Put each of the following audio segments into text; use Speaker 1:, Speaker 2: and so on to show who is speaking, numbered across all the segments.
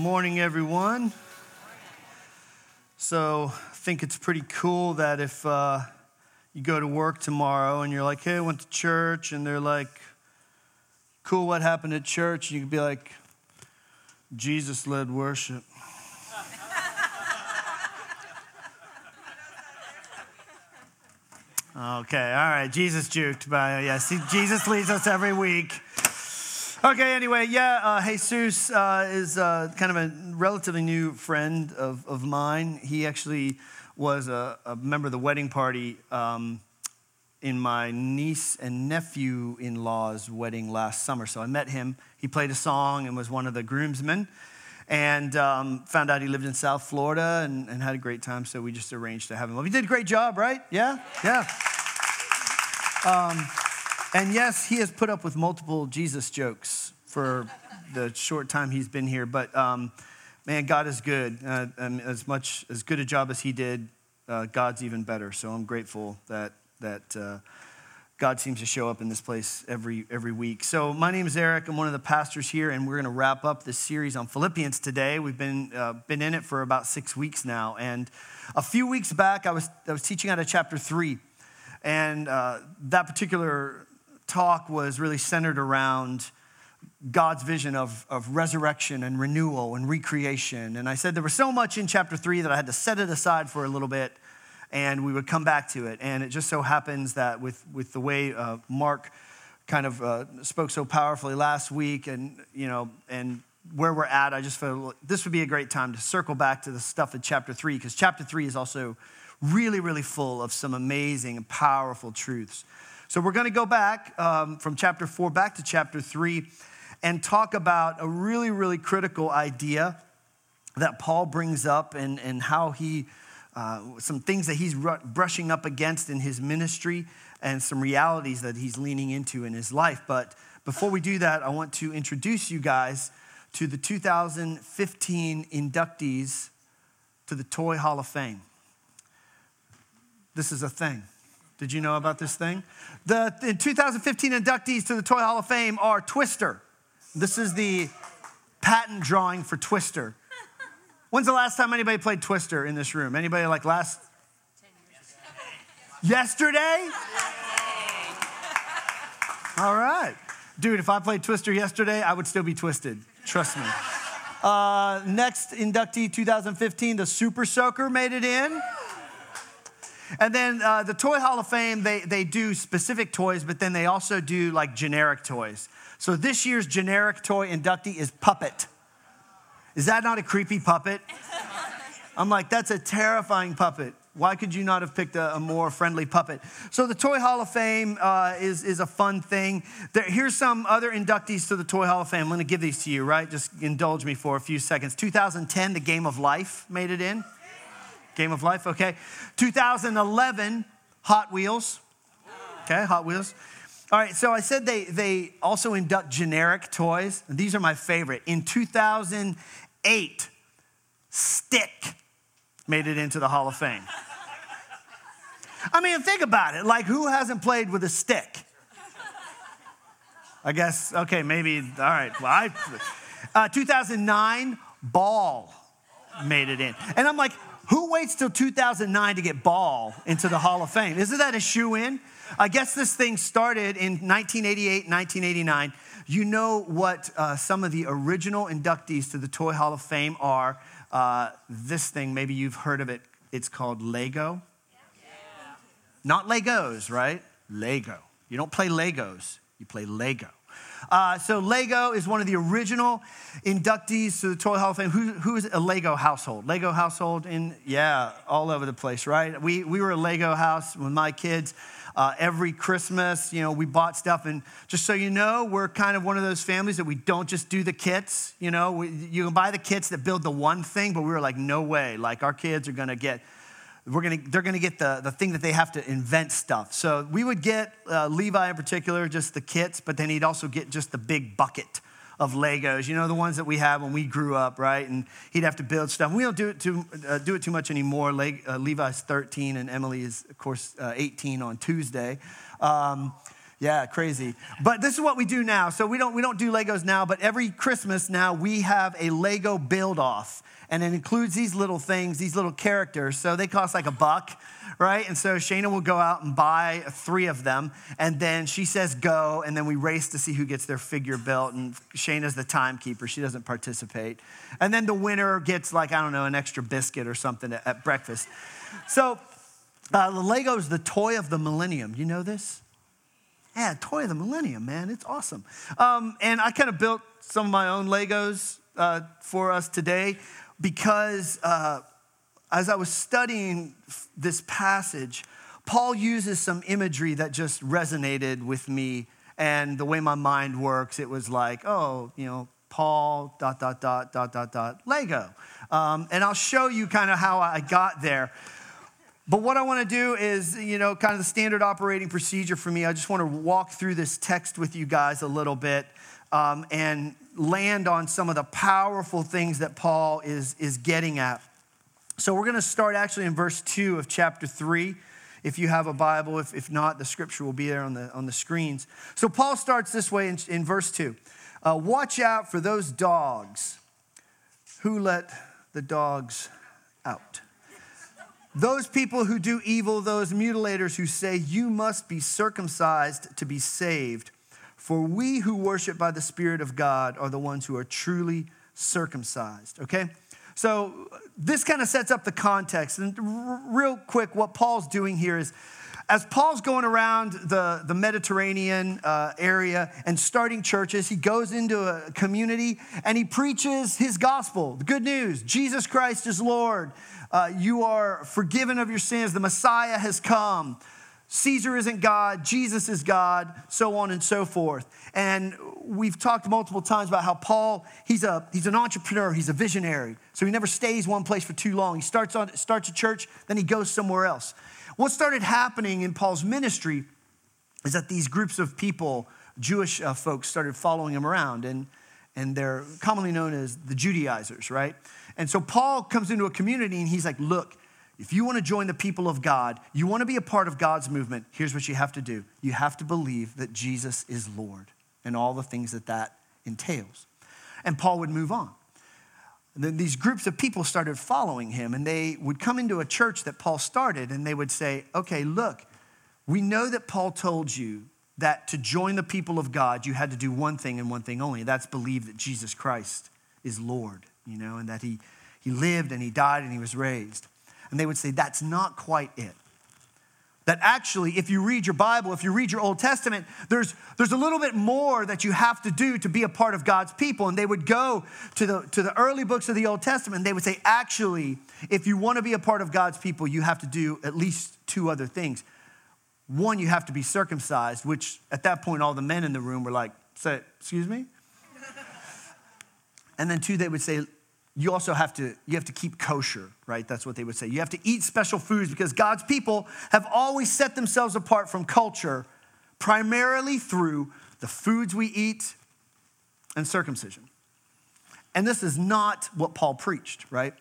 Speaker 1: morning, everyone. So, I think it's pretty cool that if uh, you go to work tomorrow and you're like, hey, I went to church, and they're like, cool, what happened at church? You could be like, Jesus led worship. Okay, all right. Jesus juked, but yeah, see, Jesus leads us every week. Okay, anyway, yeah, uh, Jesus uh, is uh, kind of a relatively new friend of, of mine. He actually was a, a member of the wedding party um, in my niece and nephew in law's wedding last summer. So I met him. He played a song and was one of the groomsmen. And um, found out he lived in South Florida and, and had a great time. So we just arranged to have him. Well, He did a great job, right? Yeah? Yeah. Um, and yes, he has put up with multiple Jesus jokes for the short time he's been here. But um, man, God is good. Uh, as much as good a job as he did, uh, God's even better. So I'm grateful that that uh, God seems to show up in this place every every week. So my name is Eric. I'm one of the pastors here, and we're going to wrap up this series on Philippians today. We've been uh, been in it for about six weeks now, and a few weeks back, I was I was teaching out of chapter three. And uh, that particular talk was really centered around God's vision of, of resurrection and renewal and recreation. And I said there was so much in chapter three that I had to set it aside for a little bit and we would come back to it. And it just so happens that with, with the way uh, Mark kind of uh, spoke so powerfully last week and, you know, and where we're at, I just felt this would be a great time to circle back to the stuff in chapter three, because chapter three is also really, really full of some amazing and powerful truths. So we're going to go back um, from chapter four back to chapter three and talk about a really, really critical idea that Paul brings up and, and how he, uh, some things that he's brushing up against in his ministry and some realities that he's leaning into in his life. But before we do that, I want to introduce you guys to the 2015 inductees to the Toy Hall of Fame. This is a thing. Did you know about this thing? The in 2015 inductees to the Toy Hall of Fame are Twister. This is the patent drawing for Twister. When's the last time anybody played Twister in this room? Anybody like last? Yesterday? All right. Dude, if I played Twister yesterday, I would still be twisted. Trust me. Uh, next inductee 2015, the Super Soaker made it in. And then uh, the Toy Hall of Fame, they, they do specific toys, but then they also do like generic toys. So this year's generic toy inductee is Puppet. Is that not a creepy puppet? I'm like, that's a terrifying puppet. Why could you not have picked a, a more friendly puppet? So, the Toy Hall of Fame uh, is, is a fun thing. There, here's some other inductees to the Toy Hall of Fame. I'm going to give these to you, right? Just indulge me for a few seconds. 2010, The Game of Life made it in. Game of Life, okay. 2011, Hot Wheels. Okay, Hot Wheels. All right, so I said they, they also induct generic toys. These are my favorite. In 2008, Stick made it into the Hall of Fame. I mean, think about it. Like, who hasn't played with a stick? I guess, okay, maybe, all right. Well, I, uh, 2009, Ball made it in. And I'm like, who waits till 2009 to get Ball into the Hall of Fame? Isn't that a shoe in? I guess this thing started in 1988, 1989. You know what uh, some of the original inductees to the Toy Hall of Fame are. Uh, this thing, maybe you've heard of it. It's called Lego. Yeah. Not Legos, right? Lego. You don't play Legos, you play Lego. Uh, so Lego is one of the original inductees to the Toy Hall of Fame. Who, who is a Lego household? Lego household in, yeah, all over the place, right? We, we were a Lego house with my kids. Uh, every Christmas, you know, we bought stuff. And just so you know, we're kind of one of those families that we don't just do the kits. You know, we, you can buy the kits that build the one thing, but we were like, no way. Like, our kids are going to get we're gonna, they're going to get the, the thing that they have to invent stuff. So we would get uh, Levi in particular, just the kits, but then he'd also get just the big bucket of Legos, you know, the ones that we had when we grew up, right? And he'd have to build stuff. We don't do it too, uh, do it too much anymore. Le- uh, Levi's 13 and Emily is, of course, uh, 18 on Tuesday. Um, Yeah, crazy. But this is what we do now. So we don't we don't do Legos now, but every Christmas now we have a Lego build off. And it includes these little things, these little characters. So they cost like a buck, right? And so Shayna will go out and buy three of them. And then she says go. And then we race to see who gets their figure built. And Shayna's the timekeeper. She doesn't participate. And then the winner gets like, I don't know, an extra biscuit or something at, at breakfast. So uh, the Lego is the toy of the millennium. You know this? Yeah, toy of the millennium, man. It's awesome. Um, and I kind of built some of my own Legos uh, for us today because uh, as I was studying this passage, Paul uses some imagery that just resonated with me. And the way my mind works, it was like, oh, you know, Paul, dot, dot, dot, dot, dot, dot, Lego. Um, and I'll show you kind of how I got there. But what I want to do is, you know, kind of the standard operating procedure for me. I just want to walk through this text with you guys a little bit um, and land on some of the powerful things that Paul is, is getting at. So we're going to start actually in verse 2 of chapter 3. If you have a Bible, if, if not, the scripture will be there on the, on the screens. So Paul starts this way in, in verse 2 uh, Watch out for those dogs who let the dogs out. Those people who do evil, those mutilators who say, You must be circumcised to be saved. For we who worship by the Spirit of God are the ones who are truly circumcised. Okay? So this kind of sets up the context. And real quick, what Paul's doing here is as Paul's going around the, the Mediterranean uh, area and starting churches, he goes into a community and he preaches his gospel, the good news Jesus Christ is Lord. Uh, you are forgiven of your sins. The Messiah has come. Caesar isn't God, Jesus is God, so on and so forth. And we've talked multiple times about how Paul, he's, a, he's an entrepreneur, he's a visionary. So he never stays one place for too long. He starts, on, starts a church, then he goes somewhere else. What started happening in Paul's ministry is that these groups of people, Jewish uh, folks, started following him around, and, and they're commonly known as the Judaizers, right? And so Paul comes into a community and he's like, Look, if you want to join the people of God, you want to be a part of God's movement, here's what you have to do you have to believe that Jesus is Lord and all the things that that entails. And Paul would move on. And then these groups of people started following him, and they would come into a church that Paul started, and they would say, Okay, look, we know that Paul told you that to join the people of God, you had to do one thing and one thing only. That's believe that Jesus Christ is Lord, you know, and that he, he lived and he died and he was raised. And they would say, That's not quite it that actually, if you read your Bible, if you read your Old Testament, there's, there's a little bit more that you have to do to be a part of God's people. And they would go to the, to the early books of the Old Testament, and they would say, actually, if you want to be a part of God's people, you have to do at least two other things. One, you have to be circumcised, which at that point, all the men in the room were like, say, excuse me? and then two, they would say, you also have to you have to keep kosher right? That's what they would say. You have to eat special foods because god's people have always set themselves apart from culture primarily through the foods we eat and circumcision. And this is not what paul preached right?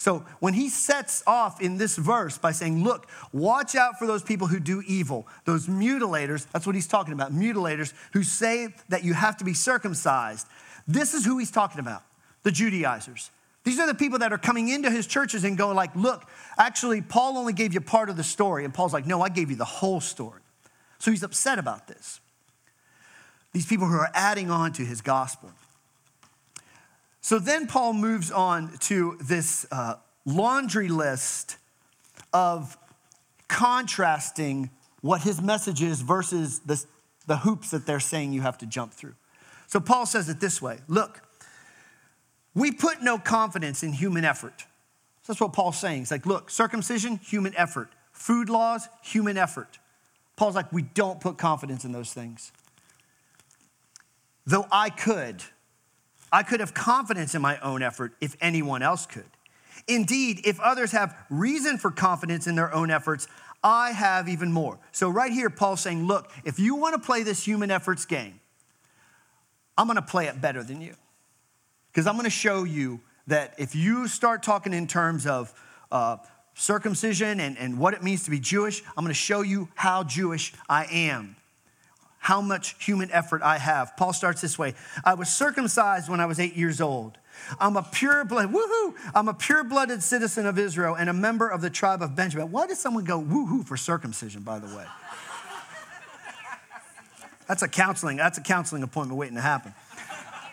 Speaker 1: So when he sets off in this verse by saying look watch out for those people who do evil those mutilators that's what he's talking about mutilators who say that you have to be circumcised this is who he's talking about the Judaizers. These are the people that are coming into his churches and going like, look, actually, Paul only gave you part of the story. And Paul's like, no, I gave you the whole story. So he's upset about this. These people who are adding on to his gospel. So then Paul moves on to this uh, laundry list of contrasting what his message is versus the, the hoops that they're saying you have to jump through. So Paul says it this way Look, we put no confidence in human effort. So that's what Paul's saying. He's like, look, circumcision, human effort. Food laws, human effort. Paul's like, we don't put confidence in those things. Though I could, I could have confidence in my own effort if anyone else could. Indeed, if others have reason for confidence in their own efforts, I have even more. So, right here, Paul's saying, look, if you want to play this human efforts game, I'm going to play it better than you. Because I'm going to show you that if you start talking in terms of uh, circumcision and, and what it means to be Jewish, I'm going to show you how Jewish I am. how much human effort I have. Paul starts this way I was circumcised when I was eight years old. I'm a pure blood, woohoo! I'm a pure blooded citizen of Israel and a member of the tribe of Benjamin. Why does someone go woohoo for circumcision, by the way? That's a counseling, that's a counseling appointment waiting to happen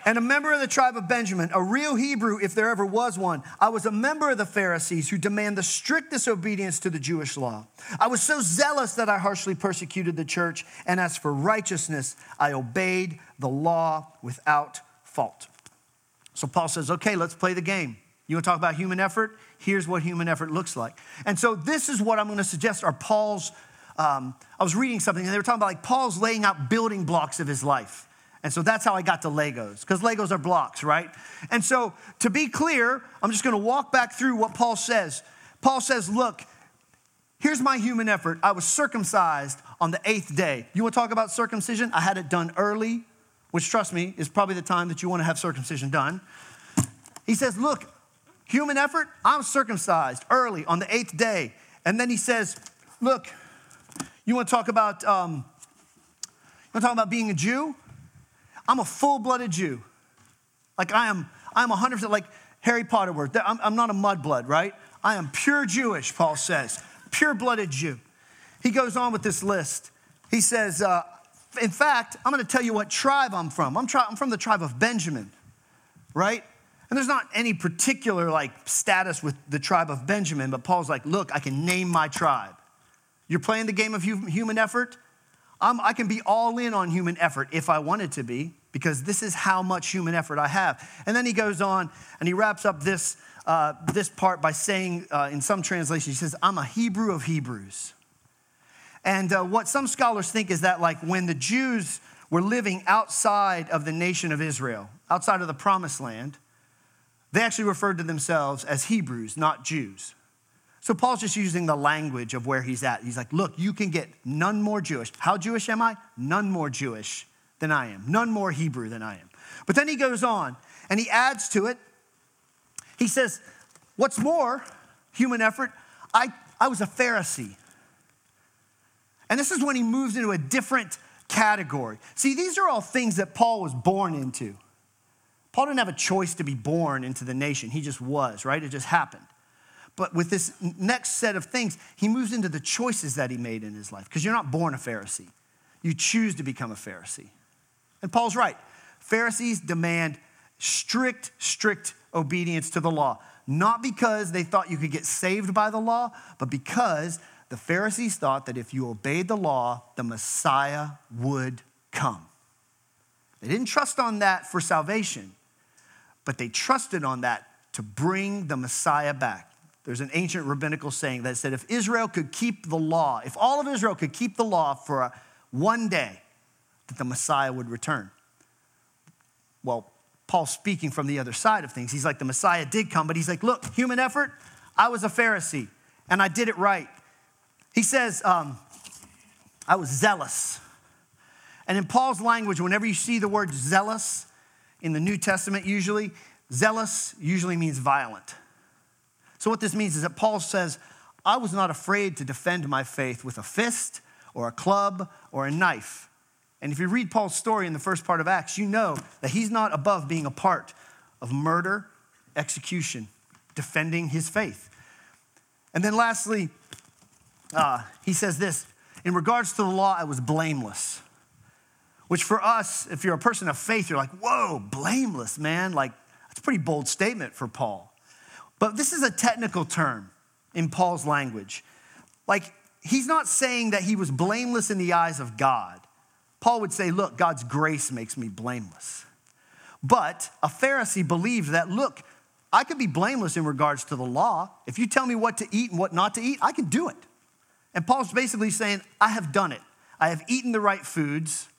Speaker 1: and a member of the tribe of Benjamin, a real Hebrew if there ever was one. I was a member of the Pharisees who demand the strictest obedience to the Jewish law. I was so zealous that I harshly persecuted the church, and as for righteousness, I obeyed the law without fault. So Paul says, okay, let's play the game. You want to talk about human effort? Here's what human effort looks like. And so this is what I'm going to suggest are Paul's. Um, I was reading something and they were talking about like Paul's laying out building blocks of his life. And so that's how I got to Legos, because Legos are blocks, right? And so to be clear, I'm just gonna walk back through what Paul says. Paul says, Look, here's my human effort. I was circumcised on the eighth day. You wanna talk about circumcision? I had it done early, which, trust me, is probably the time that you wanna have circumcision done. He says, Look, human effort, I'm circumcised early on the eighth day. And then he says, Look, you wanna talk about, um, you wanna talk about being a Jew? I'm a full blooded Jew. Like I am, I'm 100% like Harry Potter word. I'm, I'm not a mudblood, right? I am pure Jewish, Paul says, pure blooded Jew. He goes on with this list. He says, uh, in fact, I'm going to tell you what tribe I'm from. I'm, tri- I'm from the tribe of Benjamin, right? And there's not any particular like status with the tribe of Benjamin, but Paul's like, look, I can name my tribe. You're playing the game of human effort? I'm, i can be all in on human effort if I wanted to be, because this is how much human effort I have. And then he goes on and he wraps up this, uh, this part by saying, uh, in some translations, he says, I'm a Hebrew of Hebrews. And uh, what some scholars think is that, like, when the Jews were living outside of the nation of Israel, outside of the promised land, they actually referred to themselves as Hebrews, not Jews. So Paul's just using the language of where he's at. He's like, look, you can get none more Jewish. How Jewish am I? None more Jewish than I am, none more Hebrew than I am. But then he goes on and he adds to it. He says, What's more, human effort, I, I was a Pharisee. And this is when he moves into a different category. See, these are all things that Paul was born into. Paul didn't have a choice to be born into the nation, he just was, right? It just happened. But with this next set of things, he moves into the choices that he made in his life. Because you're not born a Pharisee, you choose to become a Pharisee. And Paul's right. Pharisees demand strict, strict obedience to the law. Not because they thought you could get saved by the law, but because the Pharisees thought that if you obeyed the law, the Messiah would come. They didn't trust on that for salvation, but they trusted on that to bring the Messiah back. There's an ancient rabbinical saying that said if Israel could keep the law, if all of Israel could keep the law for one day, that the Messiah would return. Well, Paul's speaking from the other side of things. He's like, the Messiah did come, but he's like, look, human effort, I was a Pharisee and I did it right. He says, um, I was zealous. And in Paul's language, whenever you see the word zealous in the New Testament, usually, zealous usually means violent. So, what this means is that Paul says, I was not afraid to defend my faith with a fist or a club or a knife. And if you read Paul's story in the first part of Acts, you know that he's not above being a part of murder, execution, defending his faith. And then lastly, uh, he says this in regards to the law, I was blameless. Which for us, if you're a person of faith, you're like, whoa, blameless, man. Like, that's a pretty bold statement for Paul. But this is a technical term in Paul's language. Like, he's not saying that he was blameless in the eyes of God. Paul would say, Look, God's grace makes me blameless. But a Pharisee believed that, look, I could be blameless in regards to the law. If you tell me what to eat and what not to eat, I can do it. And Paul's basically saying, I have done it. I have eaten the right foods.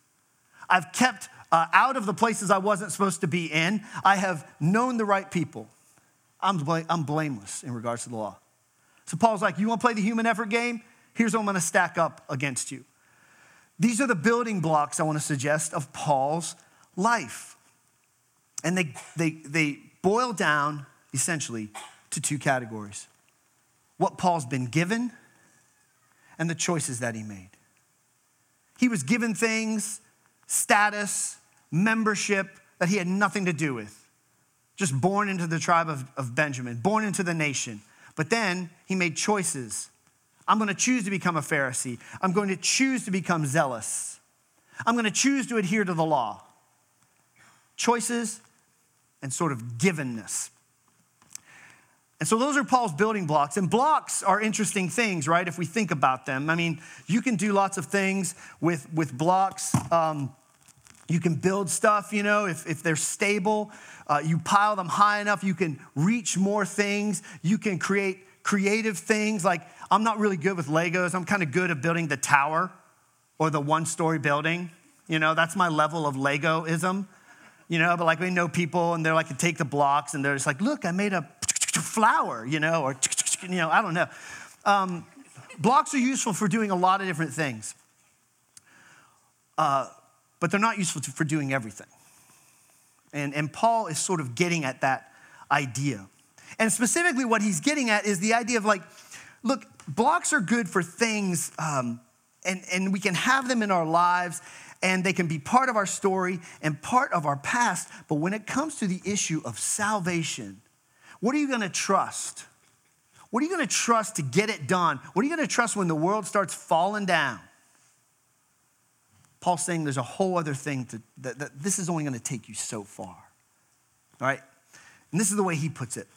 Speaker 1: I've kept uh, out of the places I wasn't supposed to be in. I have known the right people. I'm, bl- I'm blameless in regards to the law. So Paul's like, You want to play the human effort game? Here's what I'm going to stack up against you. These are the building blocks I want to suggest of Paul's life. And they, they, they boil down essentially to two categories what Paul's been given and the choices that he made. He was given things, status, membership that he had nothing to do with. Just born into the tribe of, of Benjamin, born into the nation. But then he made choices. I'm going to choose to become a Pharisee. I'm going to choose to become zealous. I'm going to choose to adhere to the law. Choices and sort of givenness. And so those are Paul's building blocks. And blocks are interesting things, right? If we think about them. I mean, you can do lots of things with, with blocks. Um, you can build stuff, you know, if, if they're stable. Uh, you pile them high enough, you can reach more things. You can create creative things. Like, I'm not really good with Legos. I'm kind of good at building the tower or the one story building. You know, that's my level of Legoism. You know, but like we know people and they're like, take the blocks and they're just like, look, I made a flower, you know, or, you know, I don't know. Um, blocks are useful for doing a lot of different things, uh, but they're not useful for doing everything. And, and Paul is sort of getting at that idea. And specifically, what he's getting at is the idea of like, look, blocks are good for things, um, and, and we can have them in our lives, and they can be part of our story and part of our past. But when it comes to the issue of salvation, what are you to trust? What are you to trust to get it done? What are you to trust when the world starts falling down? Paul's saying there's a whole other thing to, that, that this is only going to take you so far. All right? And this is the way he puts it.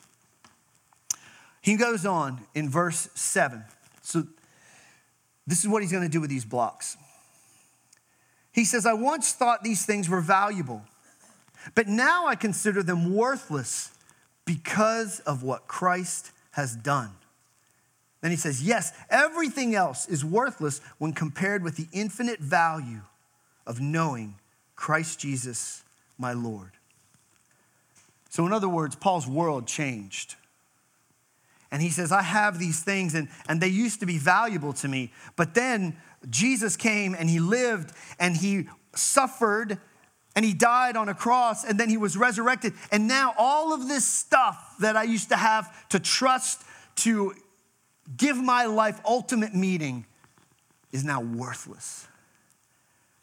Speaker 1: He goes on in verse 7. So, this is what he's going to do with these blocks. He says, I once thought these things were valuable, but now I consider them worthless because of what Christ has done. Then he says, Yes, everything else is worthless when compared with the infinite value of knowing Christ Jesus, my Lord. So, in other words, Paul's world changed. And he says, I have these things, and, and they used to be valuable to me. But then Jesus came and he lived and he suffered and he died on a cross and then he was resurrected. And now all of this stuff that I used to have to trust to give my life ultimate meaning is now worthless.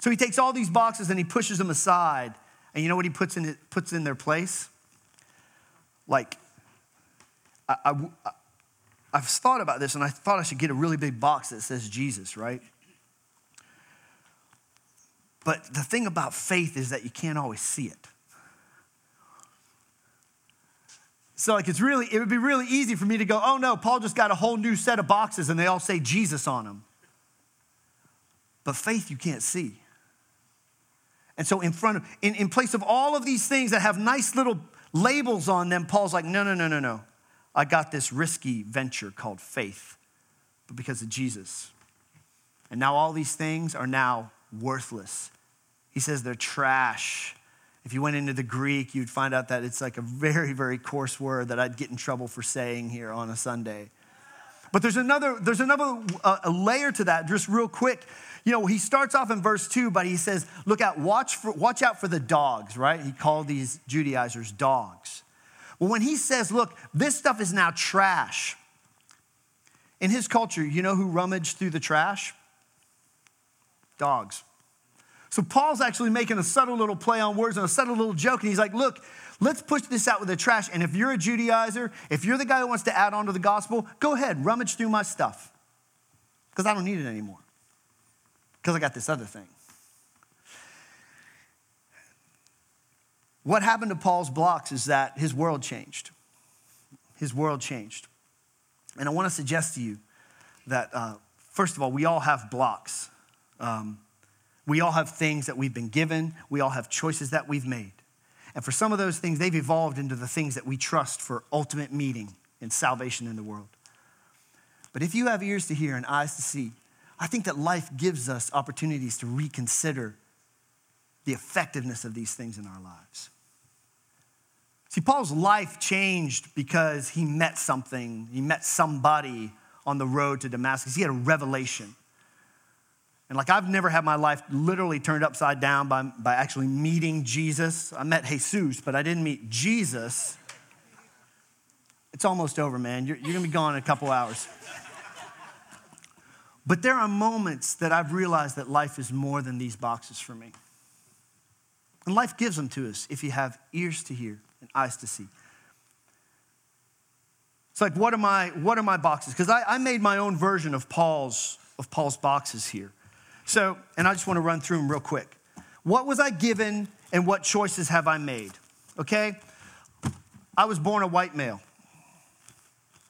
Speaker 1: So he takes all these boxes and he pushes them aside. And you know what he puts in, it, puts in their place? Like, I, I, I've thought about this and I thought I should get a really big box that says Jesus, right? But the thing about faith is that you can't always see it. So, like, it's really, it would be really easy for me to go, oh no, Paul just got a whole new set of boxes and they all say Jesus on them. But faith you can't see. And so, in front of, in, in place of all of these things that have nice little labels on them, Paul's like, no, no, no, no, no. I got this risky venture called faith, but because of Jesus. And now all these things are now worthless he says they're trash. If you went into the Greek, you'd find out that it's like a very, very coarse word that I'd get in trouble for saying here on a Sunday. But there's another, there's another uh, layer to that, just real quick. You know, he starts off in verse two, but he says, look out, watch, for, watch out for the dogs, right? He called these Judaizers dogs. Well, when he says, look, this stuff is now trash, in his culture, you know who rummaged through the trash? Dogs. So Paul's actually making a subtle little play on words and a subtle little joke. And he's like, look, let's push this out with the trash. And if you're a Judaizer, if you're the guy who wants to add on to the gospel, go ahead, rummage through my stuff. Because I don't need it anymore. Because I got this other thing. What happened to Paul's blocks is that his world changed. His world changed. And I want to suggest to you that, uh, first of all, we all have blocks. Um, we all have things that we've been given, we all have choices that we've made. And for some of those things, they've evolved into the things that we trust for ultimate meaning and salvation in the world. But if you have ears to hear and eyes to see, I think that life gives us opportunities to reconsider the effectiveness of these things in our lives. See, Paul's life changed because he met something, he met somebody on the road to Damascus. He had a revelation. And like I've never had my life literally turned upside down by, by actually meeting Jesus. I met Jesus, but I didn't meet Jesus. It's almost over, man. You're, you're gonna be gone in a couple hours. But there are moments that I've realized that life is more than these boxes for me. And life gives them to us if you have ears to hear and eyes to see. It's like, what are my, what are my boxes? Because I, I made my own version of Paul's, of Paul's boxes here. So, and I just want to run through them real quick. What was I given and what choices have I made? Okay? I was born a white male.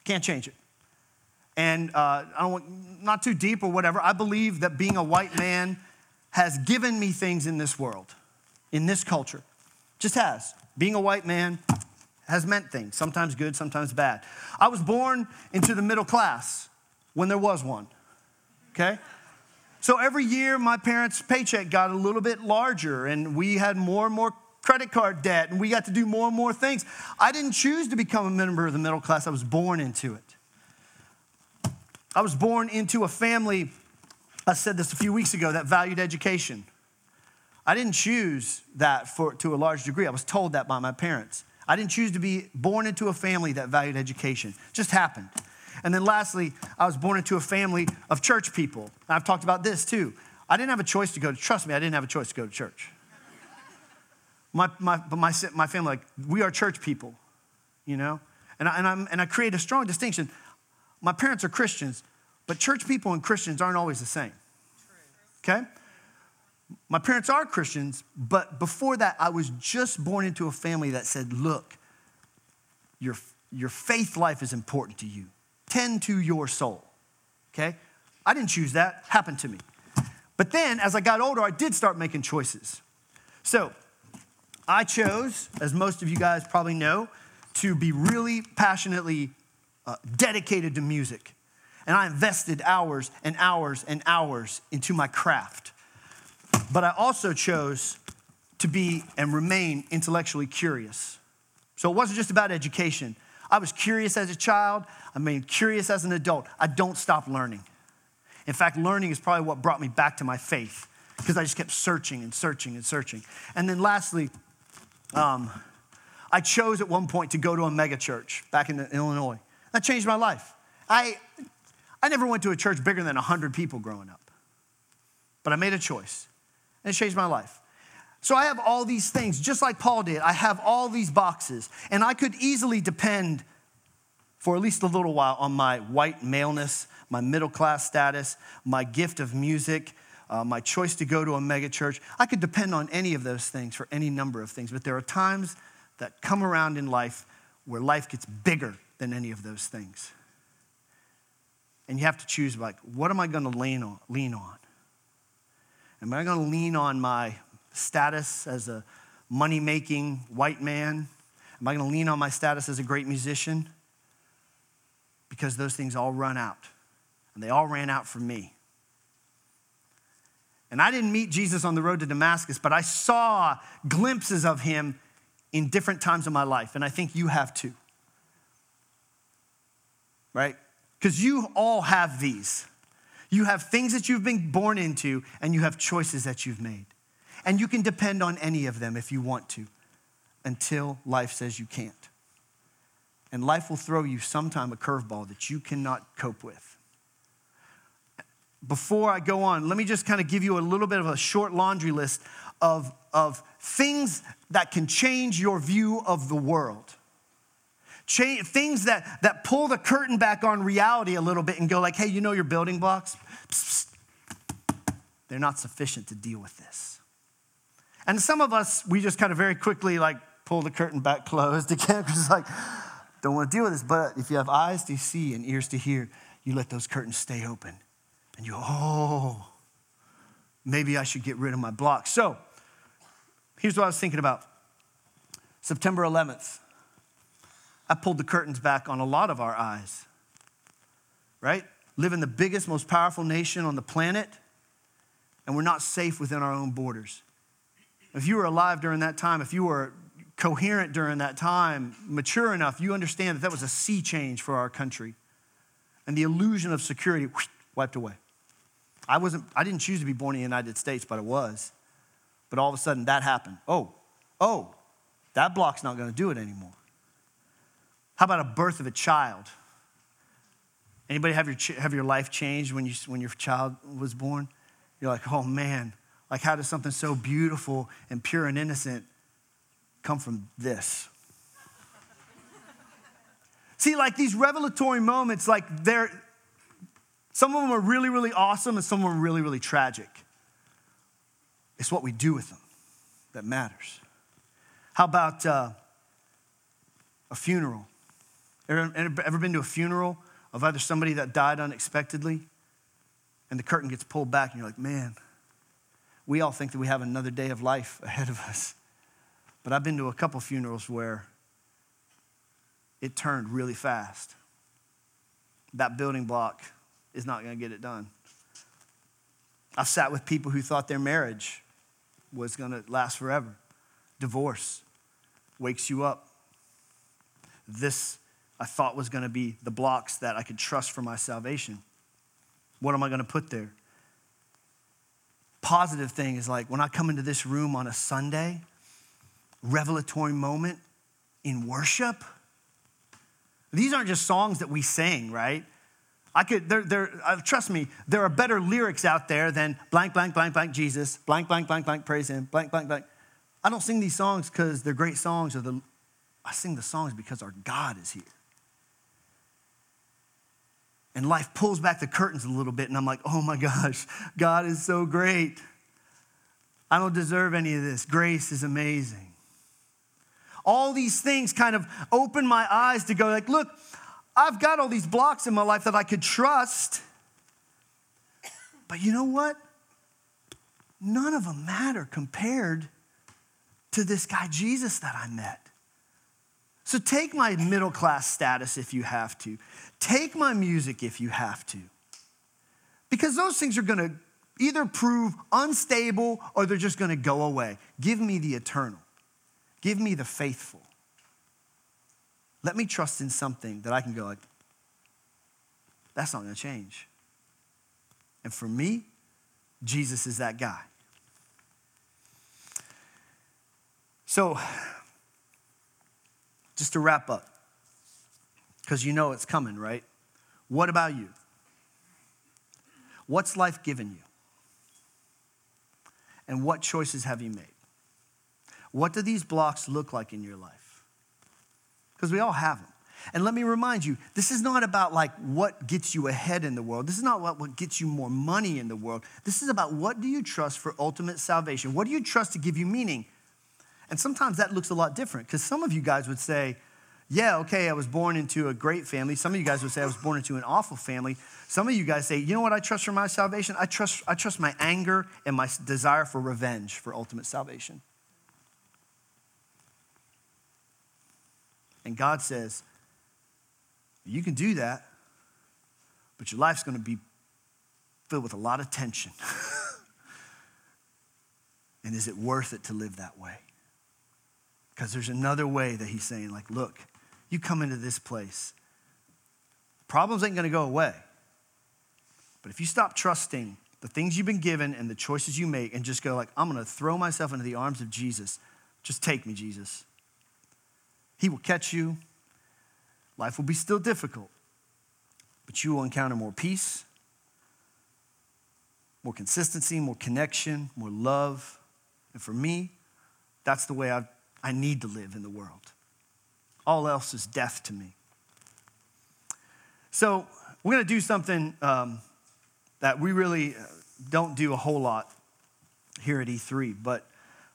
Speaker 1: Can't change it. And uh, I don't want, not too deep or whatever. I believe that being a white man has given me things in this world, in this culture. Just has. Being a white man has meant things, sometimes good, sometimes bad. I was born into the middle class when there was one. Okay? So every year, my parents' paycheck got a little bit larger, and we had more and more credit card debt, and we got to do more and more things. I didn't choose to become a member of the middle class, I was born into it. I was born into a family, I said this a few weeks ago, that valued education. I didn't choose that for, to a large degree. I was told that by my parents. I didn't choose to be born into a family that valued education. It just happened. And then lastly, I was born into a family of church people. I've talked about this too. I didn't have a choice to go to, trust me, I didn't have a choice to go to church. My, my, but my, my family, like, we are church people, you know? And I, and, I'm, and I create a strong distinction. My parents are Christians, but church people and Christians aren't always the same. Okay? My parents are Christians, but before that, I was just born into a family that said, look, your, your faith life is important to you. Tend to your soul. Okay? I didn't choose that, happened to me. But then, as I got older, I did start making choices. So, I chose, as most of you guys probably know, to be really passionately uh, dedicated to music. And I invested hours and hours and hours into my craft. But I also chose to be and remain intellectually curious. So it wasn't just about education. I was curious as a child, I mean, curious as an adult. I don't stop learning. In fact, learning is probably what brought me back to my faith because I just kept searching and searching and searching. And then lastly, um, I chose at one point to go to a megachurch back in Illinois. That changed my life. I, I never went to a church bigger than 100 people growing up, but I made a choice and it changed my life. So I have all these things, just like Paul did. I have all these boxes, and I could easily depend for at least a little while on my white maleness, my middle class status, my gift of music, uh, my choice to go to a megachurch. I could depend on any of those things for any number of things, but there are times that come around in life where life gets bigger than any of those things. And you have to choose like, what am I going to lean on? Lean on? Am I going to lean on my status as a money making white man? Am I going to lean on my status as a great musician? Because those things all run out. And they all ran out for me. And I didn't meet Jesus on the road to Damascus, but I saw glimpses of him in different times of my life. And I think you have too. Right? Because you all have these. You have things that you've been born into, and you have choices that you've made. And you can depend on any of them if you want to until life says you can't. And life will throw you sometime a curveball that you cannot cope with. Before I go on, let me just kind of give you a little bit of a short laundry list of, of things that can change your view of the world. Things that, that pull the curtain back on reality a little bit and go like, hey, you know your building blocks? Psst, psst. They're not sufficient to deal with this. And some of us, we just kind of very quickly like pull the curtain back closed again because it's like, don't want to deal with this. But if you have eyes to see and ears to hear, you let those curtains stay open. And you oh, maybe I should get rid of my blocks. So here's what I was thinking about September 11th. I pulled the curtains back on a lot of our eyes, right? Live in the biggest, most powerful nation on the planet, and we're not safe within our own borders. If you were alive during that time, if you were coherent during that time, mature enough, you understand that that was a sea change for our country. And the illusion of security whoosh, wiped away. I wasn't, I didn't choose to be born in the United States, but I was. But all of a sudden that happened. Oh, oh, that block's not gonna do it anymore. How about a birth of a child? Anybody have your, have your life changed when, you, when your child was born? You're like, oh man, like how does something so beautiful and pure and innocent come from this? See, like these revelatory moments, like they're, some of them are really, really awesome and some of them are really, really tragic. It's what we do with them that matters. How about uh, a funeral? Ever, ever been to a funeral of either somebody that died unexpectedly and the curtain gets pulled back and you're like, man, we all think that we have another day of life ahead of us. But I've been to a couple funerals where it turned really fast. That building block is not going to get it done. I've sat with people who thought their marriage was going to last forever. Divorce wakes you up. This I thought was going to be the blocks that I could trust for my salvation. What am I going to put there? Positive thing is like when I come into this room on a Sunday, revelatory moment in worship. These aren't just songs that we sing, right? I could, there, there, uh, trust me, there are better lyrics out there than blank, blank, blank, blank, Jesus, blank, blank, blank, blank, praise him, blank, blank, blank. I don't sing these songs because they're great songs or the, I sing the songs because our God is here and life pulls back the curtains a little bit, and I'm like, oh my gosh, God is so great. I don't deserve any of this. Grace is amazing. All these things kind of open my eyes to go, like, look, I've got all these blocks in my life that I could trust. But you know what? None of them matter compared to this guy Jesus that I met. So take my middle class status if you have to. Take my music if you have to. Because those things are going to either prove unstable or they're just going to go away. Give me the eternal. Give me the faithful. Let me trust in something that I can go like, that's not going to change. And for me, Jesus is that guy. So, just to wrap up, because you know it's coming, right? What about you? What's life given you? And what choices have you made? What do these blocks look like in your life? Because we all have them. And let me remind you, this is not about like what gets you ahead in the world. This is not what, what gets you more money in the world. This is about what do you trust for ultimate salvation? What do you trust to give you meaning? And sometimes that looks a lot different because some of you guys would say, yeah, okay, I was born into a great family. Some of you guys would say I was born into an awful family. Some of you guys say, you know what I trust for my salvation? I trust, I trust my anger and my desire for revenge for ultimate salvation. And God says, you can do that, but your life's going to be filled with a lot of tension. and is it worth it to live that way? Because there's another way that he's saying, like, look, you come into this place. Problems ain't gonna go away. But if you stop trusting the things you've been given and the choices you make and just go like, I'm gonna throw myself into the arms of Jesus, just take me, Jesus. He will catch you. Life will be still difficult, but you will encounter more peace, more consistency, more connection, more love. And for me, that's the way I, I need to live in the world. All else is death to me. So, we're going to do something um, that we really uh, don't do a whole lot here at E3, but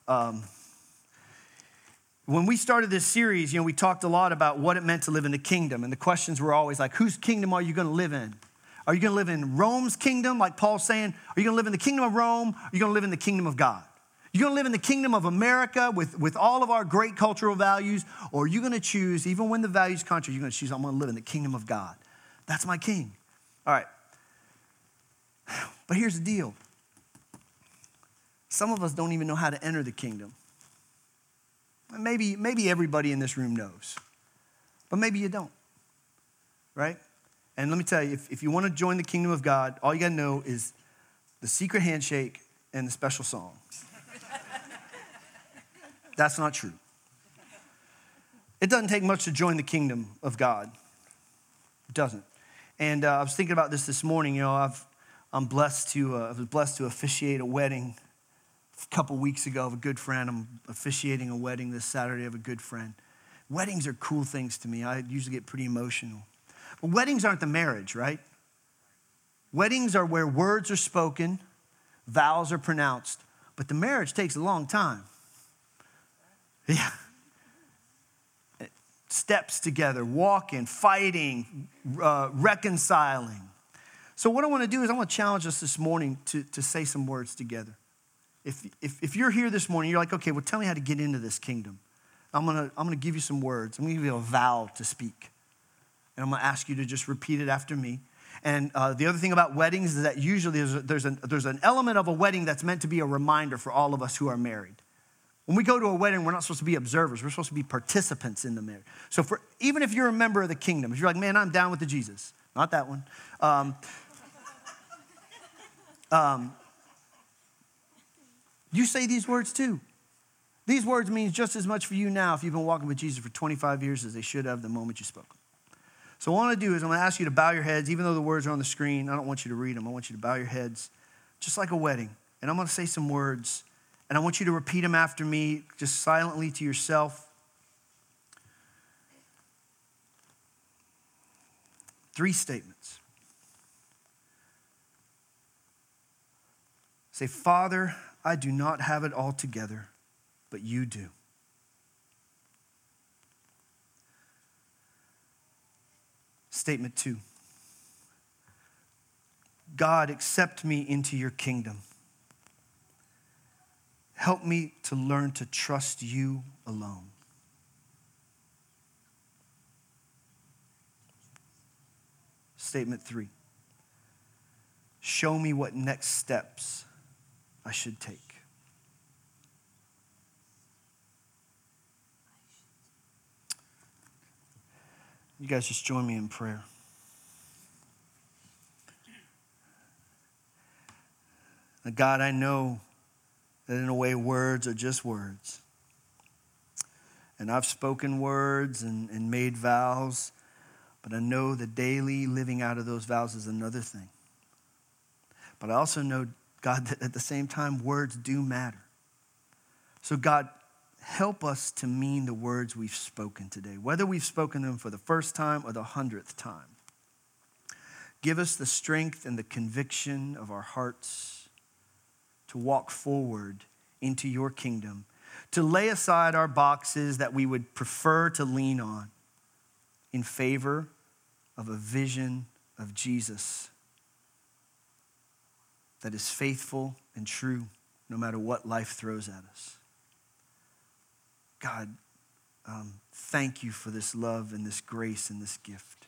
Speaker 1: um, when we started this series, you know, we talked a lot about what it meant to live in the kingdom, and the questions were always like, whose kingdom are you going to live in? Are you going to live in Rome's kingdom, like Paul's saying? Are you going to live in the kingdom of Rome? Are you going to live in the kingdom of God? You're going to live in the kingdom of America with, with all of our great cultural values, or you're you going to choose, even when the values contrary, you're going to choose, I'm going to live in the kingdom of God. That's my king. All right. But here's the deal some of us don't even know how to enter the kingdom. Maybe, maybe everybody in this room knows, but maybe you don't, right? And let me tell you, if, if you want to join the kingdom of God, all you got to know is the secret handshake and the special song. That's not true. It doesn't take much to join the kingdom of God. It doesn't. And uh, I was thinking about this this morning. You know, I've, I'm blessed to, uh, I was blessed to officiate a wedding a couple weeks ago of a good friend. I'm officiating a wedding this Saturday of a good friend. Weddings are cool things to me. I usually get pretty emotional. But weddings aren't the marriage, right? Weddings are where words are spoken, vows are pronounced, but the marriage takes a long time. Yeah. Steps together, walking, fighting, uh, reconciling. So, what I want to do is I want to challenge us this morning to, to say some words together. If, if, if you're here this morning, you're like, okay, well, tell me how to get into this kingdom. I'm going to I'm going to give you some words. I'm going to give you a vow to speak. And I'm going to ask you to just repeat it after me. And uh, the other thing about weddings is that usually there's, a, there's, an, there's an element of a wedding that's meant to be a reminder for all of us who are married. When we go to a wedding, we're not supposed to be observers. We're supposed to be participants in the marriage. So for, even if you're a member of the kingdom, if you're like, man, I'm down with the Jesus, not that one. Um, um, you say these words too. These words mean just as much for you now if you've been walking with Jesus for 25 years as they should have the moment you spoke. So what I want to do is I'm going to ask you to bow your heads, even though the words are on the screen. I don't want you to read them. I want you to bow your heads, just like a wedding. And I'm going to say some words, and I want you to repeat them after me, just silently to yourself. Three statements. Say, Father, I do not have it all together, but you do. Statement two God, accept me into your kingdom. Help me to learn to trust you alone. Statement three Show me what next steps I should take. You guys just join me in prayer. God, I know that in a way words are just words. And I've spoken words and, and made vows, but I know the daily living out of those vows is another thing. But I also know, God, that at the same time, words do matter. So, God, help us to mean the words we've spoken today, whether we've spoken them for the first time or the hundredth time. Give us the strength and the conviction of our hearts to walk forward into your kingdom, to lay aside our boxes that we would prefer to lean on in favor of a vision of Jesus that is faithful and true no matter what life throws at us. God, um, thank you for this love and this grace and this gift.